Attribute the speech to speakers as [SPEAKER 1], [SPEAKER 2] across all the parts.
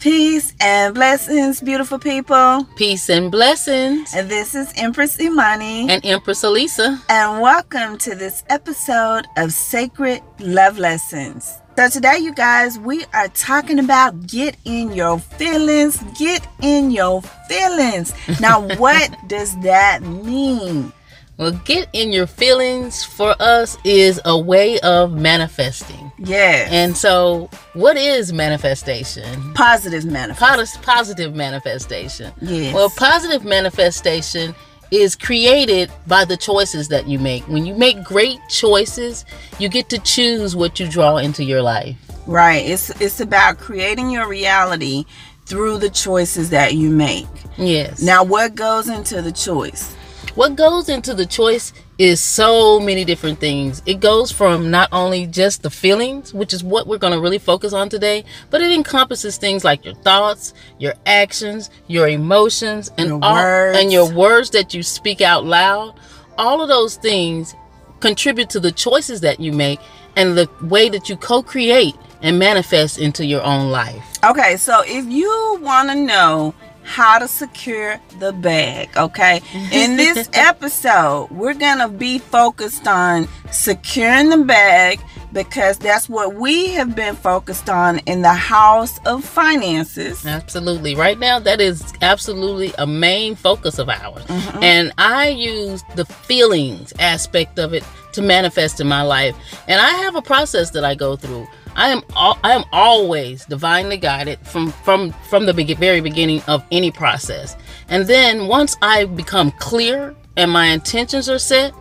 [SPEAKER 1] Peace and blessings, beautiful people.
[SPEAKER 2] Peace and blessings.
[SPEAKER 1] And this is Empress Imani.
[SPEAKER 2] And Empress Alisa.
[SPEAKER 1] And welcome to this episode of Sacred Love Lessons. So, today, you guys, we are talking about get in your feelings. Get in your feelings. Now, what does that mean?
[SPEAKER 2] Well, get in your feelings for us is a way of manifesting.
[SPEAKER 1] Yeah.
[SPEAKER 2] And so, what is manifestation?
[SPEAKER 1] Positive manifestation.
[SPEAKER 2] Positive manifestation.
[SPEAKER 1] Yes.
[SPEAKER 2] Well, positive manifestation is created by the choices that you make. When you make great choices, you get to choose what you draw into your life.
[SPEAKER 1] Right. It's it's about creating your reality through the choices that you make.
[SPEAKER 2] Yes.
[SPEAKER 1] Now, what goes into the choice?
[SPEAKER 2] What goes into the choice is so many different things. It goes from not only just the feelings, which is what we're going to really focus on today, but it encompasses things like your thoughts, your actions, your emotions, and
[SPEAKER 1] Your
[SPEAKER 2] all,
[SPEAKER 1] words.
[SPEAKER 2] and your words that you speak out loud. All of those things contribute to the choices that you make and the way that you co-create and manifest into your own life.
[SPEAKER 1] Okay, so if you want to know how to secure the bag, okay, in this episode, we're going to be focused on securing the bag because that's what we have been focused on in the house of finances.
[SPEAKER 2] Absolutely. Right now, that is absolutely a main focus of ours. Mm-hmm. And I use the feelings aspect of it to manifest in my life. And I have a process that I go through. I am I am always divinely guided from from from the very beginning of any process. And then once I become clear and my intentions are set,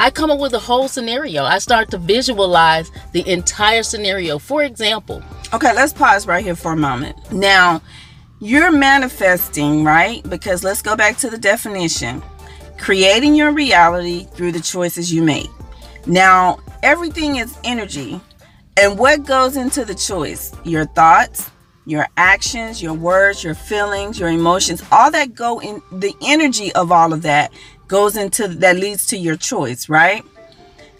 [SPEAKER 2] I come up with a whole scenario. I start to visualize the entire scenario. For example,
[SPEAKER 1] Okay, let's pause right here for a moment. Now, you're manifesting, right? Because let's go back to the definition creating your reality through the choices you make. Now, everything is energy. And what goes into the choice? Your thoughts, your actions, your words, your feelings, your emotions, all that go in the energy of all of that goes into that leads to your choice, right?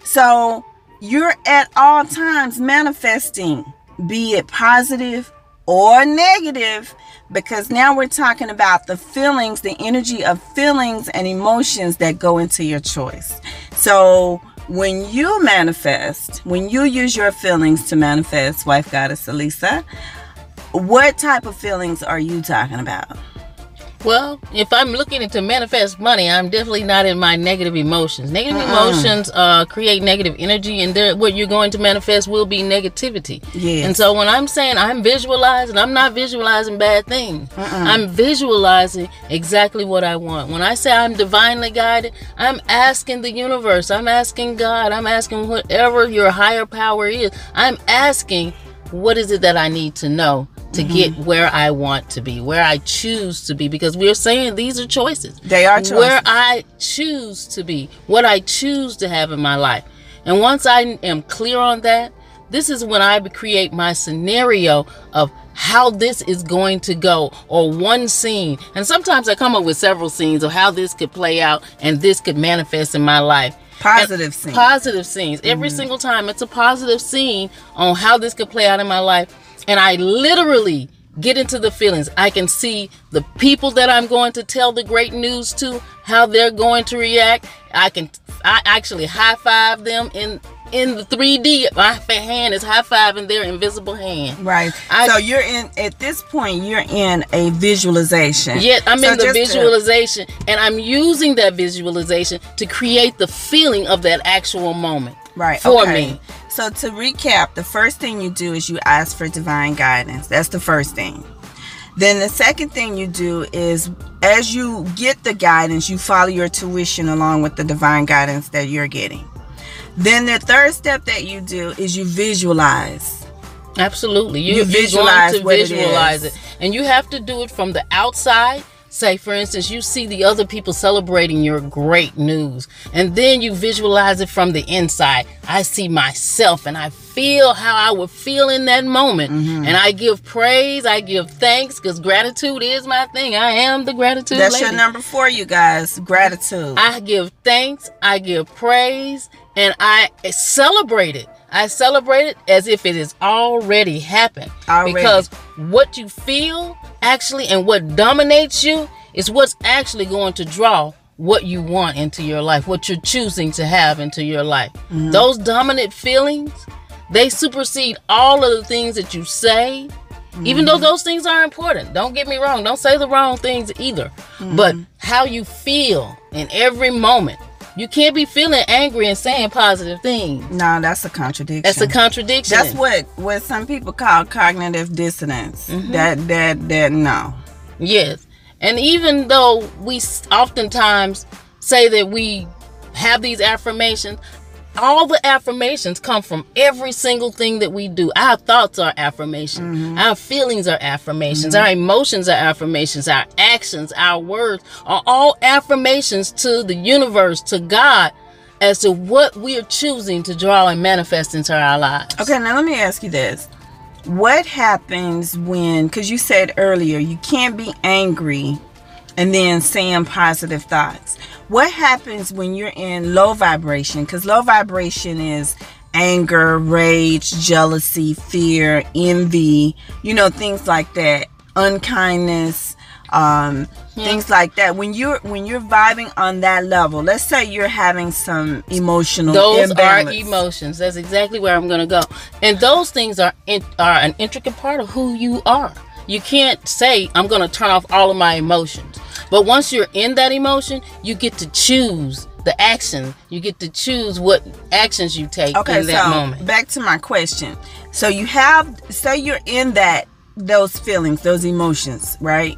[SPEAKER 1] So you're at all times manifesting, be it positive or negative, because now we're talking about the feelings, the energy of feelings and emotions that go into your choice. So when you manifest, when you use your feelings to manifest, wife goddess Alisa, what type of feelings are you talking about?
[SPEAKER 2] Well, if I'm looking to manifest money, I'm definitely not in my negative emotions. Negative
[SPEAKER 1] Uh-uh.
[SPEAKER 2] emotions uh, create negative energy, and what you're going to manifest will be negativity.
[SPEAKER 1] Yes.
[SPEAKER 2] And so when I'm saying I'm visualizing, I'm not visualizing bad things. I'm visualizing exactly what I want. When I say I'm divinely guided, I'm asking the universe, I'm asking God, I'm asking whatever your higher power is. I'm asking, what is it that I need to know to mm-hmm. get where I want to be, where I choose to be? Because we're saying these are choices.
[SPEAKER 1] They are choices.
[SPEAKER 2] Where I choose to be, what I choose to have in my life. And once I am clear on that, this is when I create my scenario of how this is going to go or one scene. And sometimes I come up with several scenes of how this could play out and this could manifest in my life.
[SPEAKER 1] Positive
[SPEAKER 2] And
[SPEAKER 1] scene.
[SPEAKER 2] Positive scenes. Every mm-hmm. single time it's a positive scene on how this could play out in my life. And I literally get into the feelings. I can see the people that I'm going to tell the great news to, how they're going to react. I can I actually high five them in in the 3D. My hand is high fiving their invisible hand.
[SPEAKER 1] Right.
[SPEAKER 2] I-
[SPEAKER 1] so you're in at this point you're in a visualization.
[SPEAKER 2] Yet I'm
[SPEAKER 1] So
[SPEAKER 2] in the
[SPEAKER 1] just to-
[SPEAKER 2] visualization and I'm using that visualization to create the feeling of that actual moment.
[SPEAKER 1] right
[SPEAKER 2] for
[SPEAKER 1] okay.
[SPEAKER 2] me.
[SPEAKER 1] So to recap, the first thing you do is you ask for divine guidance. That's the first thing. Then the second thing you do is as you get the guidance, you follow your tuition along with the divine guidance that you're getting. Then the third step that you do is you visualize.
[SPEAKER 2] Absolutely. You,
[SPEAKER 1] You
[SPEAKER 2] you're
[SPEAKER 1] visualize
[SPEAKER 2] going to
[SPEAKER 1] it
[SPEAKER 2] visualize
[SPEAKER 1] is.
[SPEAKER 2] it. And you have to do it from the outside. Say, for instance, you see the other people celebrating your great news, and then you visualize it from the inside. I see myself and I feel how I would feel in that moment.
[SPEAKER 1] Mm-hmm.
[SPEAKER 2] And I give praise, I give thanks, because gratitude is my thing. I am the gratitude
[SPEAKER 1] That's
[SPEAKER 2] lady.
[SPEAKER 1] your number four, you guys. Gratitude.
[SPEAKER 2] I give thanks, I give praise, and I celebrate it. I celebrate it as if it has already happened.
[SPEAKER 1] Already.
[SPEAKER 2] Because what you feel actually and what dominates you is what's actually going to draw what you want into your life, what you're choosing to have into your life.
[SPEAKER 1] Mm-hmm.
[SPEAKER 2] Those dominant feelings, they supersede all of the things that you say, even though those things are important. Don't get me wrong, don't say the wrong things either. But how you feel in every moment. You can't be feeling angry and saying positive things.
[SPEAKER 1] No, that's a contradiction.
[SPEAKER 2] That's a contradiction.
[SPEAKER 1] That's what what some people call cognitive dissonance.
[SPEAKER 2] Mm-hmm.
[SPEAKER 1] That that that no.
[SPEAKER 2] Yes. And even though we oftentimes say that we have these affirmations, all the affirmations come from every single thing that we do. Our thoughts are affirmations. Mm-hmm. Our feelings are affirmations. Mm-hmm. Our emotions are affirmations. Our actions, our words are all affirmations to the universe, to God, as to what we are choosing to draw and manifest into our lives.
[SPEAKER 1] Okay, now let me ask you this. What happens when because you said earlier you can't be angry and then saying positive thoughts. What happens when you're in low vibration? Because low vibration is anger, rage, jealousy, fear, envy, you know, things like that, unkindness, um, things like that. When you're when you're vibing on that level, let's say you're having some emotional
[SPEAKER 2] those
[SPEAKER 1] imbalance.
[SPEAKER 2] are emotions that's exactly where i'm going to go and those things are in, are an intricate part of who you are you can't say i'm going to turn off all of my emotions but once you're in that emotion you get to choose the action you get to choose what actions you take
[SPEAKER 1] Okay,
[SPEAKER 2] in that
[SPEAKER 1] so
[SPEAKER 2] moment
[SPEAKER 1] back to my question. So you have say you're in that those feelings, those emotions, right?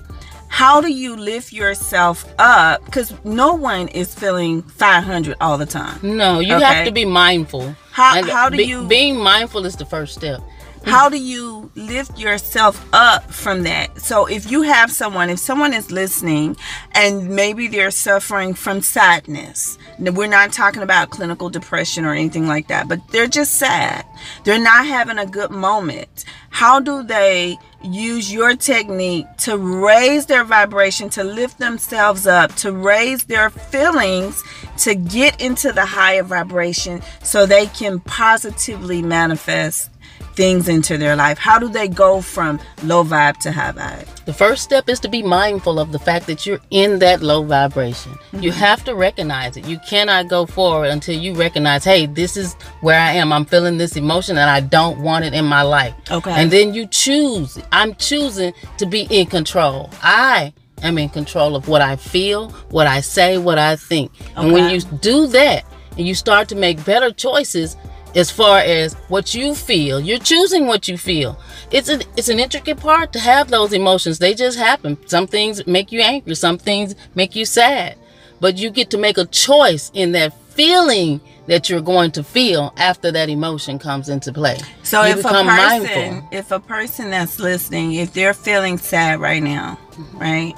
[SPEAKER 1] How do you lift yourself up? Because no one is feeling 500 all the time.
[SPEAKER 2] no you
[SPEAKER 1] Okay.
[SPEAKER 2] have to be mindful
[SPEAKER 1] How- how do
[SPEAKER 2] be-
[SPEAKER 1] you-
[SPEAKER 2] being mindful is the first step
[SPEAKER 1] How do you lift yourself up from that? So if you have someone, if someone is listening and maybe they're suffering from sadness, we're not talking about clinical depression or anything like that, but they're just sad. They're not having a good moment. How do they use your technique to raise their vibration, to lift themselves up, to raise their feelings, to get into the higher vibration so they can positively manifest things into their life? How do they go from low vibe to high vibe?
[SPEAKER 2] The first step is to be mindful of the fact that you're in that low vibration.
[SPEAKER 1] Mm-hmm.
[SPEAKER 2] You have to recognize it. You cannot go forward until you recognize, hey, this is where I am. I'm feeling this emotion and I don't want it in my life.
[SPEAKER 1] Okay.
[SPEAKER 2] And then you choose. I'm choosing to be in control. I am in control of what I feel, what I say, what I think. And when you do that and you start to make better choices, as far as what you feel. You're choosing what you feel. It's an it's an intricate part to have those emotions. They just happen. Some things make you angry, some things make you sad. But you get to make a choice in that feeling that you're going to feel after that emotion comes into play.
[SPEAKER 1] So
[SPEAKER 2] You
[SPEAKER 1] if a person,
[SPEAKER 2] mindful.
[SPEAKER 1] if a person that's listening, if they're feeling sad right now, right?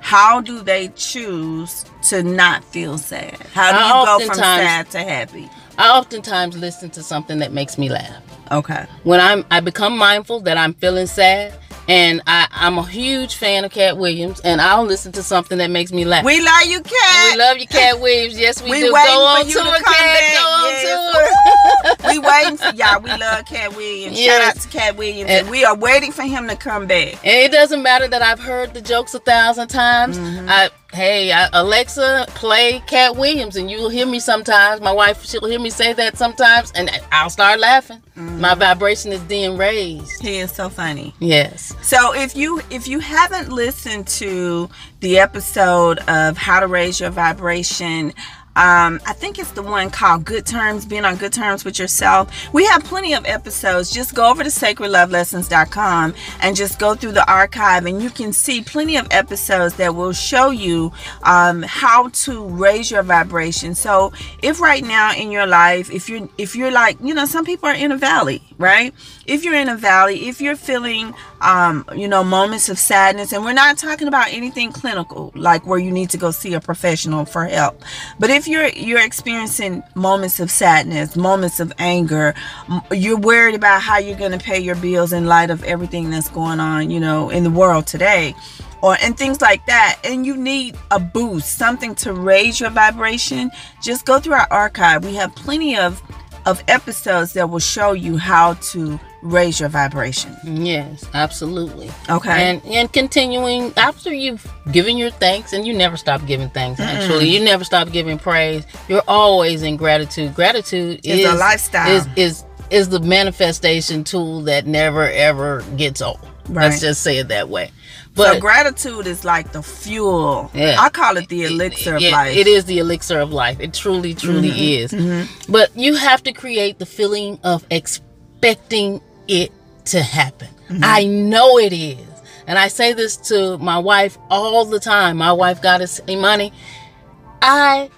[SPEAKER 1] How do they choose to not feel sad? How do you go from sad to happy?
[SPEAKER 2] I oftentimes listen to something that makes me laugh.
[SPEAKER 1] Okay.
[SPEAKER 2] when I'm I become mindful that I'm feeling sad and I, I'm a huge fan of Katt Williams and I'll listen to something that makes me laugh.
[SPEAKER 1] We love you, Katt.
[SPEAKER 2] We love you, Katt Williams. Yes, we,
[SPEAKER 1] We
[SPEAKER 2] do.
[SPEAKER 1] waiting
[SPEAKER 2] Go
[SPEAKER 1] for
[SPEAKER 2] on
[SPEAKER 1] you
[SPEAKER 2] tour,
[SPEAKER 1] to come
[SPEAKER 2] Katt.
[SPEAKER 1] back.
[SPEAKER 2] Go on
[SPEAKER 1] Yes.
[SPEAKER 2] tour.
[SPEAKER 1] we waiting for y'all. We love Katt Williams. Shout out to Katt Williams.
[SPEAKER 2] And-
[SPEAKER 1] And we are waiting for him to come back.
[SPEAKER 2] And it doesn't matter that I've heard the jokes a thousand times.
[SPEAKER 1] Mm-hmm.
[SPEAKER 2] I hey I, Alexa, play Katt Williams, and you'll hear me sometimes. My wife she'll hear me say that sometimes, and I'll start laughing.
[SPEAKER 1] Mm-hmm.
[SPEAKER 2] My vibration is being raised.
[SPEAKER 1] He is so funny.
[SPEAKER 2] Yes.
[SPEAKER 1] So if you if you haven't listened to the episode of how to raise your vibration, um, I think it's the one called Good Terms, being on good terms with yourself. We have plenty of episodes. Just go over to sacredlovelessons.com and just go through the archive and you can see plenty of episodes that will show you um, how to raise your vibration. So if right now in your life, if you're if you're like, you know, some people are in a valley, right? If you're in a valley, if you're feeling um, you know, moments of sadness, and we're not talking about anything clinical, like where you need to go see a professional for help. But if you're you're experiencing moments of sadness, moments of anger, you're worried about how you're going to pay your bills in light of everything that's going on, you know, in the world today or and things like that and you need a boost something to raise your vibration just go through our archive we have plenty of of episodes that will show you how to raise your vibration.
[SPEAKER 2] Yes, absolutely.
[SPEAKER 1] Okay.
[SPEAKER 2] And and continuing after you've given your thanks, and you never stop giving thanks. Actually, you never stop giving praise. You're always in gratitude. Gratitude
[SPEAKER 1] It's
[SPEAKER 2] is
[SPEAKER 1] a lifestyle.
[SPEAKER 2] Is is is the manifestation tool that never ever gets old.
[SPEAKER 1] Right.
[SPEAKER 2] Let's just say it that way.
[SPEAKER 1] so
[SPEAKER 2] But
[SPEAKER 1] gratitude is like the fuel.
[SPEAKER 2] Yeah.
[SPEAKER 1] I call it the elixir of
[SPEAKER 2] Yeah,
[SPEAKER 1] life.
[SPEAKER 2] It is the elixir of life. It truly, truly
[SPEAKER 1] Mm-hmm.
[SPEAKER 2] is. But you have to create the feeling of expecting it to happen.
[SPEAKER 1] Mm-hmm.
[SPEAKER 2] I know it is. And I say this to my wife all the time. My wife got us money. I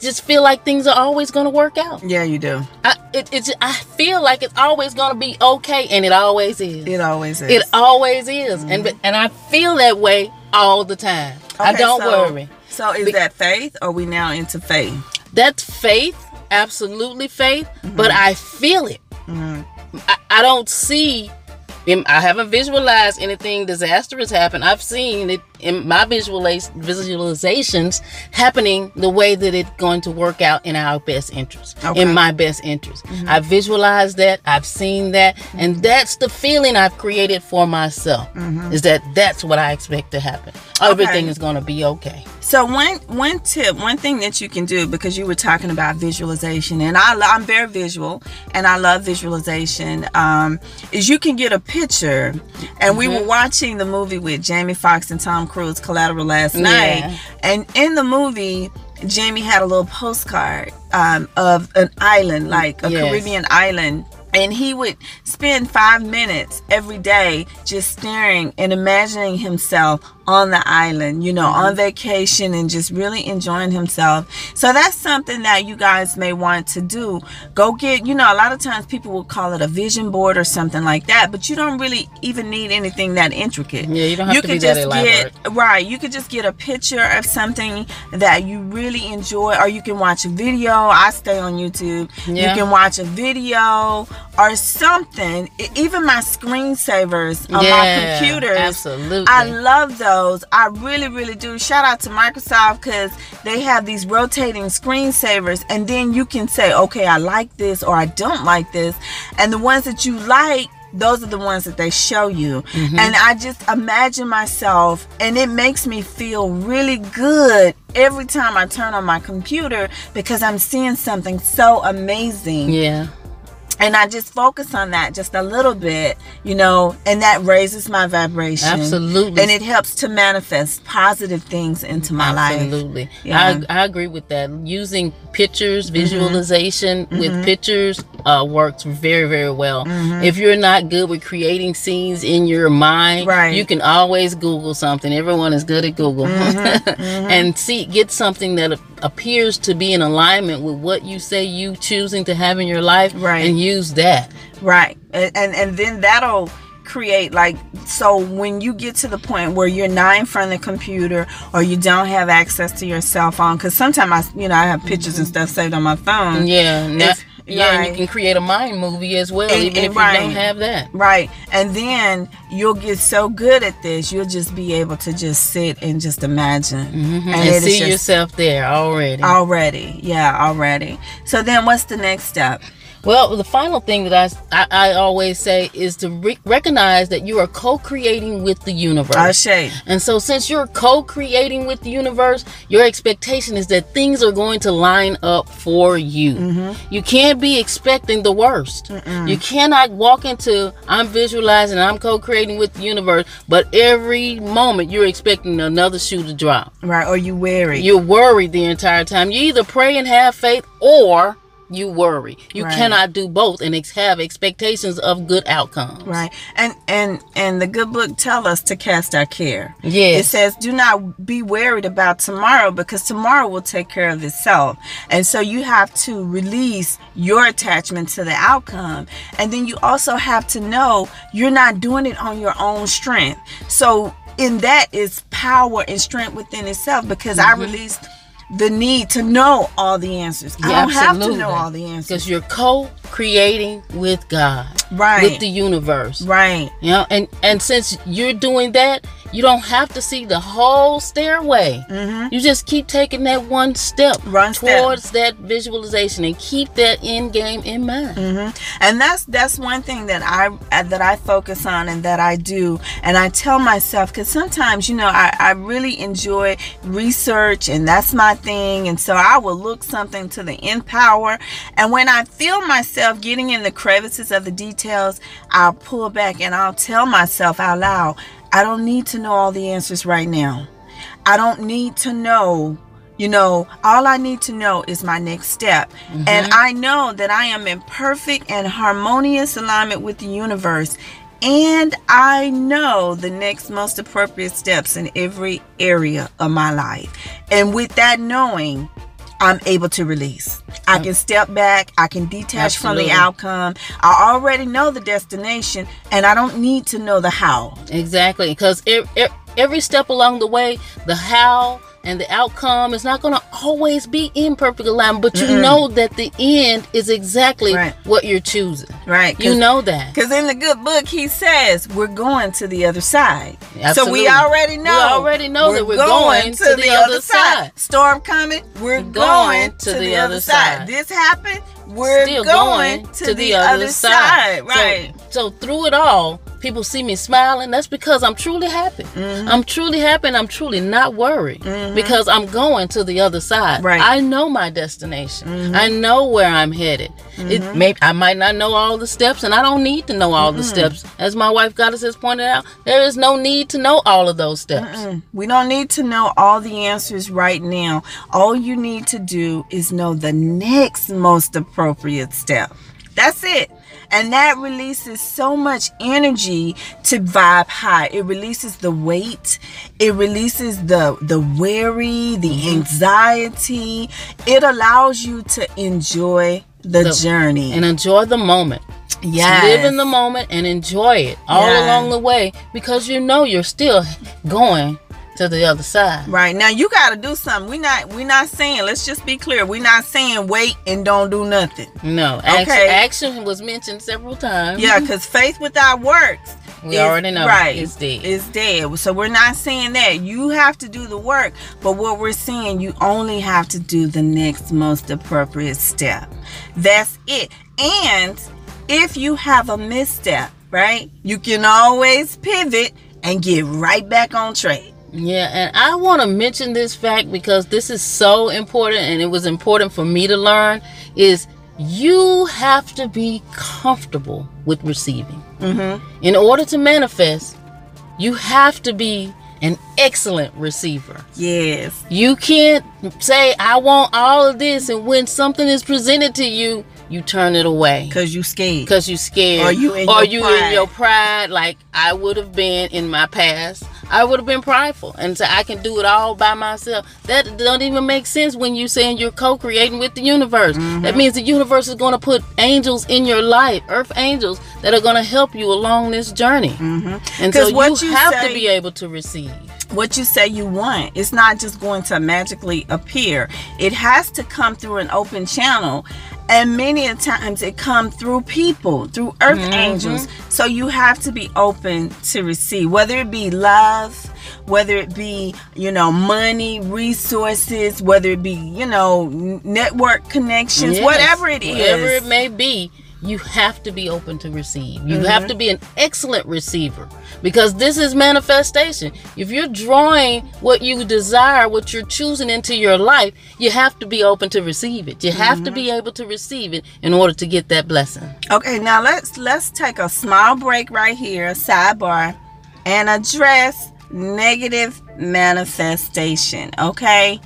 [SPEAKER 2] just feel like things are always going to work out.
[SPEAKER 1] Yeah, you do.
[SPEAKER 2] I, it, it's, I feel like it's always going to be okay, and it always is.
[SPEAKER 1] It always is.
[SPEAKER 2] It always is, and and I feel that way all the time. I don't
[SPEAKER 1] so-
[SPEAKER 2] worry.
[SPEAKER 1] So is
[SPEAKER 2] Be-
[SPEAKER 1] that faith or we now into faith?
[SPEAKER 2] That's faith, absolutely faith,
[SPEAKER 1] Mm-hmm.
[SPEAKER 2] but I feel it. I, I don't see. I haven't visualized anything disastrous happen. I've seen it in my visualiz- visualizations happening the way that it's going to work out in our best interest,
[SPEAKER 1] Okay.
[SPEAKER 2] in my best interest. Mm-hmm. I've visualized that. I've seen that, mm-hmm. and that's the feeling I've created for myself. Mm-hmm. Is that that's what I expect to happen. Everything is going to be okay.
[SPEAKER 1] So one one tip, one thing that you can do because you were talking about visualization, and I, I'm very visual, and I love visualization. Um, is you can get a picture, and we were watching the movie with Jamie Foxx and Tom Cruise, Collateral, last night,
[SPEAKER 2] Yeah.
[SPEAKER 1] and in the movie. Jamie had a little postcard um, of an island, like a
[SPEAKER 2] Yes.
[SPEAKER 1] Caribbean island, and he would spend five minutes every day just staring and imagining himself on the island, you know, on mm-hmm. vacation and just really enjoying himself. So that's something that you guys may want to do. Go get, you know, a lot of times people will call it a vision board or something like that, but you don't really even need anything that intricate.
[SPEAKER 2] Yeah, you don't have to be
[SPEAKER 1] could
[SPEAKER 2] that
[SPEAKER 1] just
[SPEAKER 2] elaborate.
[SPEAKER 1] get right. You could just get a picture of something that you really enjoy, or you can watch a video. I stay on YouTube.
[SPEAKER 2] Yeah.
[SPEAKER 1] You can watch a video or something. Even my screensavers on my
[SPEAKER 2] Yeah,
[SPEAKER 1] computers.
[SPEAKER 2] absolutely.
[SPEAKER 1] I love those. I really, really do. Shout out to Microsoft because they have these rotating screensavers, and then you can say, okay, I like this or I don't like this. And the ones that you like, those are the ones that they show you.
[SPEAKER 2] Mm-hmm.
[SPEAKER 1] And I just imagine myself, and it makes me feel really good every time I turn on my computer because I'm seeing something so amazing
[SPEAKER 2] Yeah.
[SPEAKER 1] And I just focus on that just a little bit, you know, and that raises my vibration.
[SPEAKER 2] Absolutely.
[SPEAKER 1] And it helps to manifest positive things into my life.
[SPEAKER 2] Absolutely.
[SPEAKER 1] Yeah. Mm-hmm.
[SPEAKER 2] I, I agree with that. Using pictures, visualization with pictures uh, works very, very well. If you're not good with creating scenes in your mind,
[SPEAKER 1] Right.
[SPEAKER 2] you can always Google something. Everyone is good at Google.
[SPEAKER 1] Mm-hmm.
[SPEAKER 2] and see, get something that appears to be in alignment with what you say you choosing to have in your life
[SPEAKER 1] Right.
[SPEAKER 2] and use that.
[SPEAKER 1] Right. And, and and then that'll create like so when you get to the point where you're not in front of the computer or you don't have access to your cell phone because sometimes I you know I have pictures and stuff saved on my phone
[SPEAKER 2] Yeah. Yeah, and you can create a mind movie as well,
[SPEAKER 1] And-
[SPEAKER 2] even
[SPEAKER 1] and
[SPEAKER 2] if you don't have that.
[SPEAKER 1] Right. And then you'll get so good at this, you'll just be able to just sit and just imagine. Mm-hmm.
[SPEAKER 2] And,
[SPEAKER 1] it is
[SPEAKER 2] see
[SPEAKER 1] just-
[SPEAKER 2] yourself there already.
[SPEAKER 1] Already. Yeah, already. So then what's the next step?
[SPEAKER 2] Well, the final thing that I, I, I always say is to re- recognize that you are co-creating with the universe.
[SPEAKER 1] Ashay.
[SPEAKER 2] and so since you're co-creating with the universe, your expectation is that things are going to line up for you.
[SPEAKER 1] Mm-hmm.
[SPEAKER 2] You can't be expecting the worst. You cannot walk into I'm visualizing, I'm co-creating with the universe, but every moment you're expecting another shoe to drop.
[SPEAKER 1] Right. Or you weary.
[SPEAKER 2] You're worried the entire time. You either pray and have faith or you worry. You
[SPEAKER 1] Right.
[SPEAKER 2] cannot do both and ex- have expectations of good outcomes.
[SPEAKER 1] Right. And and and the good book tell us to cast our care.
[SPEAKER 2] Yes.
[SPEAKER 1] It says do not be worried about tomorrow because tomorrow will take care of itself. And so you have to release your attachment to the outcome. And then you also have to know you're not doing it on your own strength. So in that is power and strength within itself because I mm-hmm. released the need to know all the answers. I don't have to know all the answers.
[SPEAKER 2] Because you're co-creating with God.
[SPEAKER 1] Right.
[SPEAKER 2] With the universe.
[SPEAKER 1] Right.
[SPEAKER 2] You know, and and since you're doing that, you don't have to see the whole stairway.
[SPEAKER 1] Mhm.
[SPEAKER 2] You just keep taking that one step
[SPEAKER 1] One step.
[SPEAKER 2] towards that visualization and keep that end game in mind.
[SPEAKER 1] hmm And that's that's one thing that I uh, that I focus on and that I do, and I tell myself because sometimes you know I, I really enjoy research and that's my thing, and so I will look something to the end power, and when I feel myself getting in the crevices of the details, I'll pull back and I'll tell myself out loud, I don't need to know all the answers right now. I don't need to know. You know, all I need to know is my next step. Mm-hmm. And I know that I am in perfect and harmonious alignment with the universe. And I know the next most appropriate steps in every area of my life. And with that knowing, I'm able to release. I can step back, I can detach from the outcome. I already know the destination, and I don't need to know the how.
[SPEAKER 2] Exactly, because every step along the way, the how and the outcome is not going to always be in perfect alignment, but you know that the end is exactly
[SPEAKER 1] Right.
[SPEAKER 2] what you're choosing.
[SPEAKER 1] Right?
[SPEAKER 2] You know that.
[SPEAKER 1] Because in the good book, he says we're going to the other side.
[SPEAKER 2] Absolutely.
[SPEAKER 1] So we already know.
[SPEAKER 2] We already know that we're going to the other side.
[SPEAKER 1] Storm coming, we're going, to, the, other side. This happened, we're
[SPEAKER 2] Still
[SPEAKER 1] going, to, the, other side.
[SPEAKER 2] So-
[SPEAKER 1] Right.
[SPEAKER 2] So, through it all, people see me smiling. That's because I'm truly happy.
[SPEAKER 1] Mm-hmm.
[SPEAKER 2] I'm truly happy and I'm truly not worried because I'm going to the other side.
[SPEAKER 1] Right. Mm-hmm.
[SPEAKER 2] I know my destination. I know where I'm headed. It may I might not know all the steps and I don't need to know all the steps. As my wife Goddess has pointed out, there is no need to know all of those steps.
[SPEAKER 1] we don't need to know all the answers right now. All you need to do is know the next most appropriate step. That's it. And that releases so much energy to vibe high. It releases the weight. It releases the the worry, the mm-hmm. anxiety. It allows you to enjoy the,
[SPEAKER 2] The-
[SPEAKER 1] journey.
[SPEAKER 2] And enjoy the moment.
[SPEAKER 1] yes.
[SPEAKER 2] Live in the moment and enjoy it all
[SPEAKER 1] Yeah.
[SPEAKER 2] along the way because you know you're still going to the other side.
[SPEAKER 1] Right now, you got to do something. We not we not saying. Let's just be clear. We not saying wait and don't do nothing.
[SPEAKER 2] No, action,
[SPEAKER 1] Okay.
[SPEAKER 2] action was mentioned several times.
[SPEAKER 1] Yeah, because faith without works.
[SPEAKER 2] We
[SPEAKER 1] is-
[SPEAKER 2] already know
[SPEAKER 1] right
[SPEAKER 2] it's dead.
[SPEAKER 1] It's dead. So we're not saying that you have to do the work, but what we're saying you only have to do the next most appropriate step. That's it. And if you have a misstep, right, you can always pivot and get right back on track.
[SPEAKER 2] Yeah, and I want to mention this fact because this is so important and it was important for me to learn is you have to be comfortable with receiving.
[SPEAKER 1] Mm-hmm.
[SPEAKER 2] In order to manifest, you have to be an excellent receiver.
[SPEAKER 1] Yes.
[SPEAKER 2] You can't say I want all of this and when something is presented to you, you turn it away
[SPEAKER 1] Cause you scared.
[SPEAKER 2] because you're scared
[SPEAKER 1] Or you in
[SPEAKER 2] or
[SPEAKER 1] your
[SPEAKER 2] you
[SPEAKER 1] pride.
[SPEAKER 2] in your pride like i would have been in my past i would have been prideful and say i can do it all by myself that don't even make sense when you're saying you're co-creating with the universe
[SPEAKER 1] Mm-hmm.
[SPEAKER 2] that means the universe is going to put angels in your life earth angels that are going to help you along this journey
[SPEAKER 1] Mhm.
[SPEAKER 2] and so
[SPEAKER 1] what
[SPEAKER 2] you,
[SPEAKER 1] you
[SPEAKER 2] have
[SPEAKER 1] say-
[SPEAKER 2] to be able to receive
[SPEAKER 1] what you say you want. It's not just going to magically appear. It has to come through an open channel. And many a times it come through people, through earth mm-hmm. angels. So you have to be open to receive, whether it be love, whether it be, you know, money, resources, whether it be, you know, network connections,
[SPEAKER 2] Yes,
[SPEAKER 1] whatever it is.
[SPEAKER 2] whatever it may be you have to be open to receive you have
[SPEAKER 1] Mm-hmm.
[SPEAKER 2] to be an excellent receiver because this is manifestation if you're drawing what you desire what you're choosing into your life you have to be open to receive it you have to
[SPEAKER 1] Mm-hmm.
[SPEAKER 2] be able to receive it in order to get that blessing
[SPEAKER 1] Okay, now let's let's take a small break right here, a sidebar, and address negative manifestation. Okay,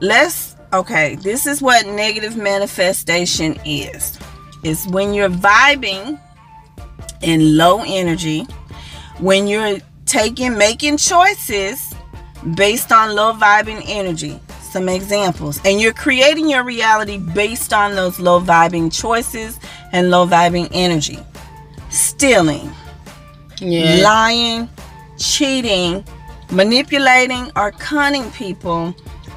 [SPEAKER 1] let's. Okay, this is what negative manifestation is. It's when you're vibing in low energy, when you're taking making choices based on low vibing energy. Some examples. And you're creating your reality based on those low vibing choices and low vibing energy. Stealing,
[SPEAKER 2] yeah
[SPEAKER 1] lying, cheating, manipulating, or cunning people.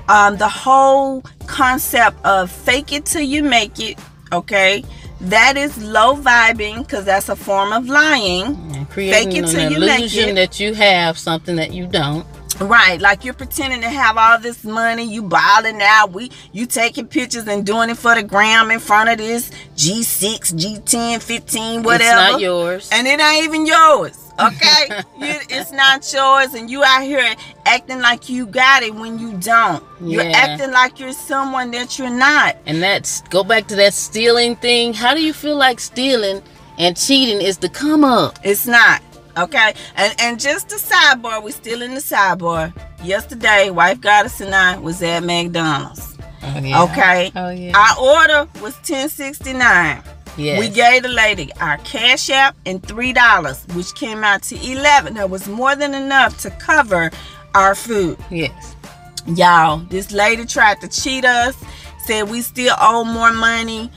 [SPEAKER 1] Um, the whole concept of fake it till you make it, okay? That is low vibing because that's a form of lying. Mm-hmm.
[SPEAKER 2] And creating
[SPEAKER 1] it till you make it.
[SPEAKER 2] that you have something that you don't.
[SPEAKER 1] Right, like you're pretending to have all this money, you balling out, we you taking pictures and doing it for the gram in front of this G6, G10, 15, whatever.
[SPEAKER 2] It's not yours.
[SPEAKER 1] and it ain't even yours. Okay, you, it's not yours, and you out here acting like you got it when you don't. You're acting like you're someone that you're not.
[SPEAKER 2] And that's go back to that stealing thing. How do you feel like stealing and cheating is the come up?
[SPEAKER 1] It's not. Okay, and and just a sidebar, we're still in the sidebar. Yesterday, wife goddess and I was at McDonald's.
[SPEAKER 2] Oh, yeah.
[SPEAKER 1] Okay,
[SPEAKER 2] Oh yeah.
[SPEAKER 1] our order was ten sixty nine.
[SPEAKER 2] Yes.
[SPEAKER 1] We gave the lady our cash app and three dollars, which came out to eleven. That was more than enough to cover our food.
[SPEAKER 2] yes.
[SPEAKER 1] Y'all, this lady tried to cheat us, said we still owe more money.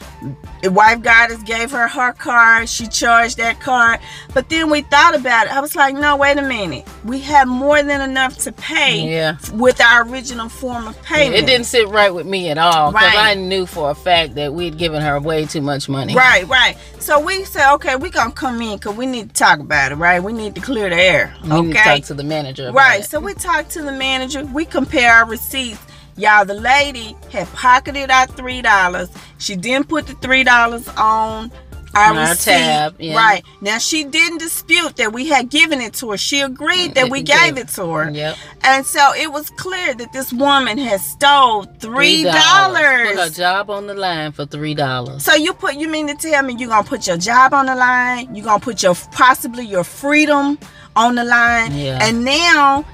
[SPEAKER 1] The wife goddess gave her her card. She charged that card. But then we thought about it. I was like, no, wait a minute. We have more than enough to pay
[SPEAKER 2] Yeah.
[SPEAKER 1] with our original form of payment.
[SPEAKER 2] It didn't sit right with me at all because
[SPEAKER 1] Right.
[SPEAKER 2] I knew for a fact that we'd given her way too much money.
[SPEAKER 1] Right, right. So we said, okay, we're going to come in because we need to talk about it, right? We need to clear the air.
[SPEAKER 2] We need to
[SPEAKER 1] Okay.
[SPEAKER 2] talk to the manager. About
[SPEAKER 1] Right.
[SPEAKER 2] it.
[SPEAKER 1] So we talked to the manager. We compare our receipts. Y'all, the lady had pocketed our three dollars. She didn't put the three dollars on our,
[SPEAKER 2] On our
[SPEAKER 1] receipt.
[SPEAKER 2] tab, yeah.
[SPEAKER 1] Right. Now she didn't dispute that we had given it to her. She agreed that mm, we
[SPEAKER 2] Gave-
[SPEAKER 1] gave it to her.
[SPEAKER 2] Yep.
[SPEAKER 1] And so it was clear that this woman had stole three dollars.
[SPEAKER 2] Put her job on the line for three dollars.
[SPEAKER 1] So you put you mean to tell me you're gonna put your job on the line, you're gonna put your possibly your freedom on the line,
[SPEAKER 2] Yeah.
[SPEAKER 1] and now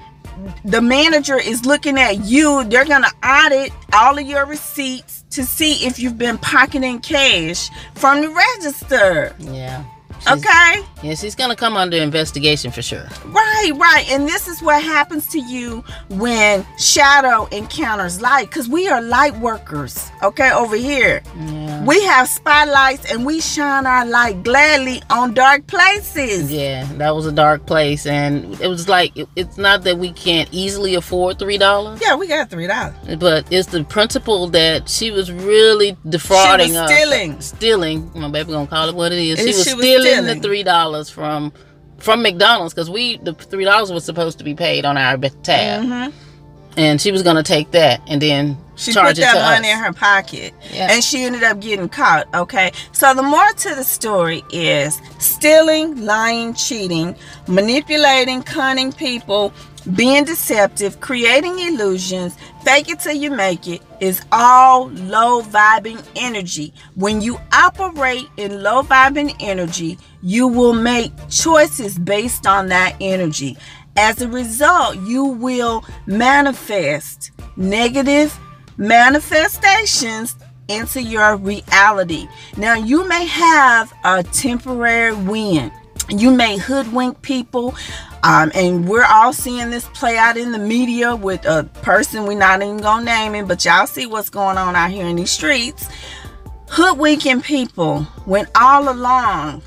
[SPEAKER 1] the manager is looking at you. They're gonna audit all of your receipts to see if you've been pocketing cash from the register.
[SPEAKER 2] Yeah. She's-
[SPEAKER 1] Okay,
[SPEAKER 2] Yeah, she's gonna come under investigation for sure.
[SPEAKER 1] right, right, and this is what happens to you when shadow encounters light, because we are light workers. Okay, over here.
[SPEAKER 2] Yeah.
[SPEAKER 1] We have spotlights and we shine our light gladly on dark places.
[SPEAKER 2] Yeah, that was a dark place, and it was like it- it's not that we can't easily afford three dollars,
[SPEAKER 1] Yeah, we got three dollars.
[SPEAKER 2] but it's the principle that she was really defrauding
[SPEAKER 1] She was
[SPEAKER 2] us.
[SPEAKER 1] stealing.
[SPEAKER 2] Stealing. My baby gonna call it what it is. She
[SPEAKER 1] And
[SPEAKER 2] was,
[SPEAKER 1] she was
[SPEAKER 2] stealing,
[SPEAKER 1] stealing.
[SPEAKER 2] the three dollars from from McDonald's because we the three dollars was supposed to be paid on our tab,
[SPEAKER 1] hmm
[SPEAKER 2] and she was gonna take that and then
[SPEAKER 1] She put that money
[SPEAKER 2] us.
[SPEAKER 1] in her pocket,
[SPEAKER 2] Yeah.
[SPEAKER 1] and she ended up getting caught. Okay, so the more to the story is stealing, lying, cheating, manipulating, cunning people, being deceptive, creating illusions, fake it till you make it is all low vibing energy. When you operate in low vibing energy, you will make choices based on that energy. As a result, you will manifest negative manifestations into your reality. Now, you may have a temporary win. You may hoodwink people, um, and we're all seeing this play out in the media with a person we're not even gonna name him, but y'all see what's going on out here in these streets. Hoodwinking people when all along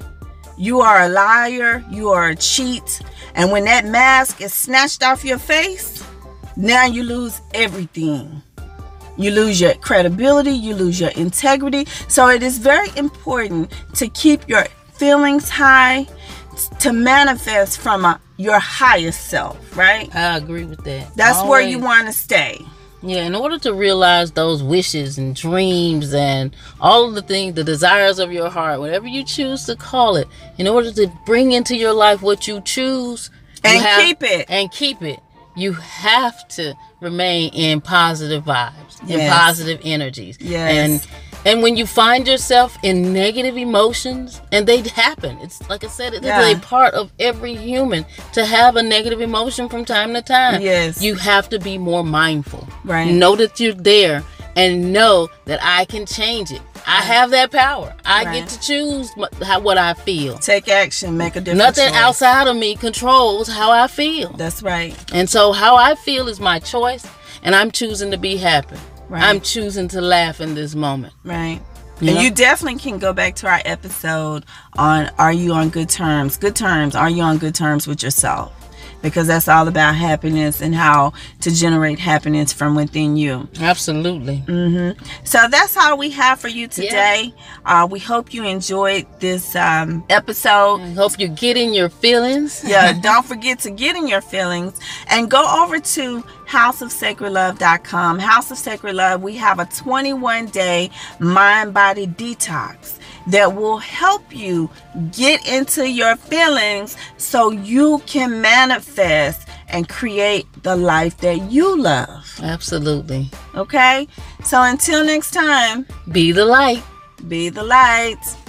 [SPEAKER 1] you are a liar, you are a cheat, and when that mask is snatched off your face, now you lose everything. You lose your credibility, you lose your integrity. So it is very important to keep your feelings high, to manifest from a, your highest self, right?
[SPEAKER 2] I agree with that.
[SPEAKER 1] That's where you want to stay.
[SPEAKER 2] Yeah, in order to realize those wishes and dreams and all of the things, the desires of your heart, whatever you choose to call it, in order to bring into your life what you choose you
[SPEAKER 1] And
[SPEAKER 2] have-
[SPEAKER 1] keep it.
[SPEAKER 2] and keep it, you have to remain in positive vibes, in positive energies.
[SPEAKER 1] Yes.
[SPEAKER 2] And and when you find yourself in negative emotions, and they happen, it's like I said, it's
[SPEAKER 1] Yeah.
[SPEAKER 2] a part of every human to have a negative emotion from time to time.
[SPEAKER 1] Yes.
[SPEAKER 2] You have to be more mindful.
[SPEAKER 1] Right.
[SPEAKER 2] Know that you're there and know that I can change it. I have that power. I
[SPEAKER 1] Right.
[SPEAKER 2] get to choose what I feel.
[SPEAKER 1] Take action, make a difference.
[SPEAKER 2] Nothing outside of me controls how I feel.
[SPEAKER 1] That's right.
[SPEAKER 2] And so how I feel is my choice and I'm choosing to be happy.
[SPEAKER 1] Right.
[SPEAKER 2] I'm choosing to laugh in this moment.
[SPEAKER 1] Right.
[SPEAKER 2] You
[SPEAKER 1] and
[SPEAKER 2] know?
[SPEAKER 1] you definitely can go back to our episode on Are You on Good Terms? Good terms. Are you on good terms with yourself? Because that's all about happiness and how to generate happiness from within you.
[SPEAKER 2] Absolutely.
[SPEAKER 1] Mm-hmm. So that's all we have for you today. Yeah. Uh, we hope you enjoyed this um, episode.
[SPEAKER 2] I hope you get in your feelings.
[SPEAKER 1] yeah, don't forget to get in your feelings and go over to houseofsacredlove.com. House of Sacred Love, we have a 21 day mind body detox that will help you get into your feelings so you can manifest and create the life that you love.
[SPEAKER 2] Absolutely.
[SPEAKER 1] Okay? So until next time,
[SPEAKER 2] be the light.
[SPEAKER 1] Be the light.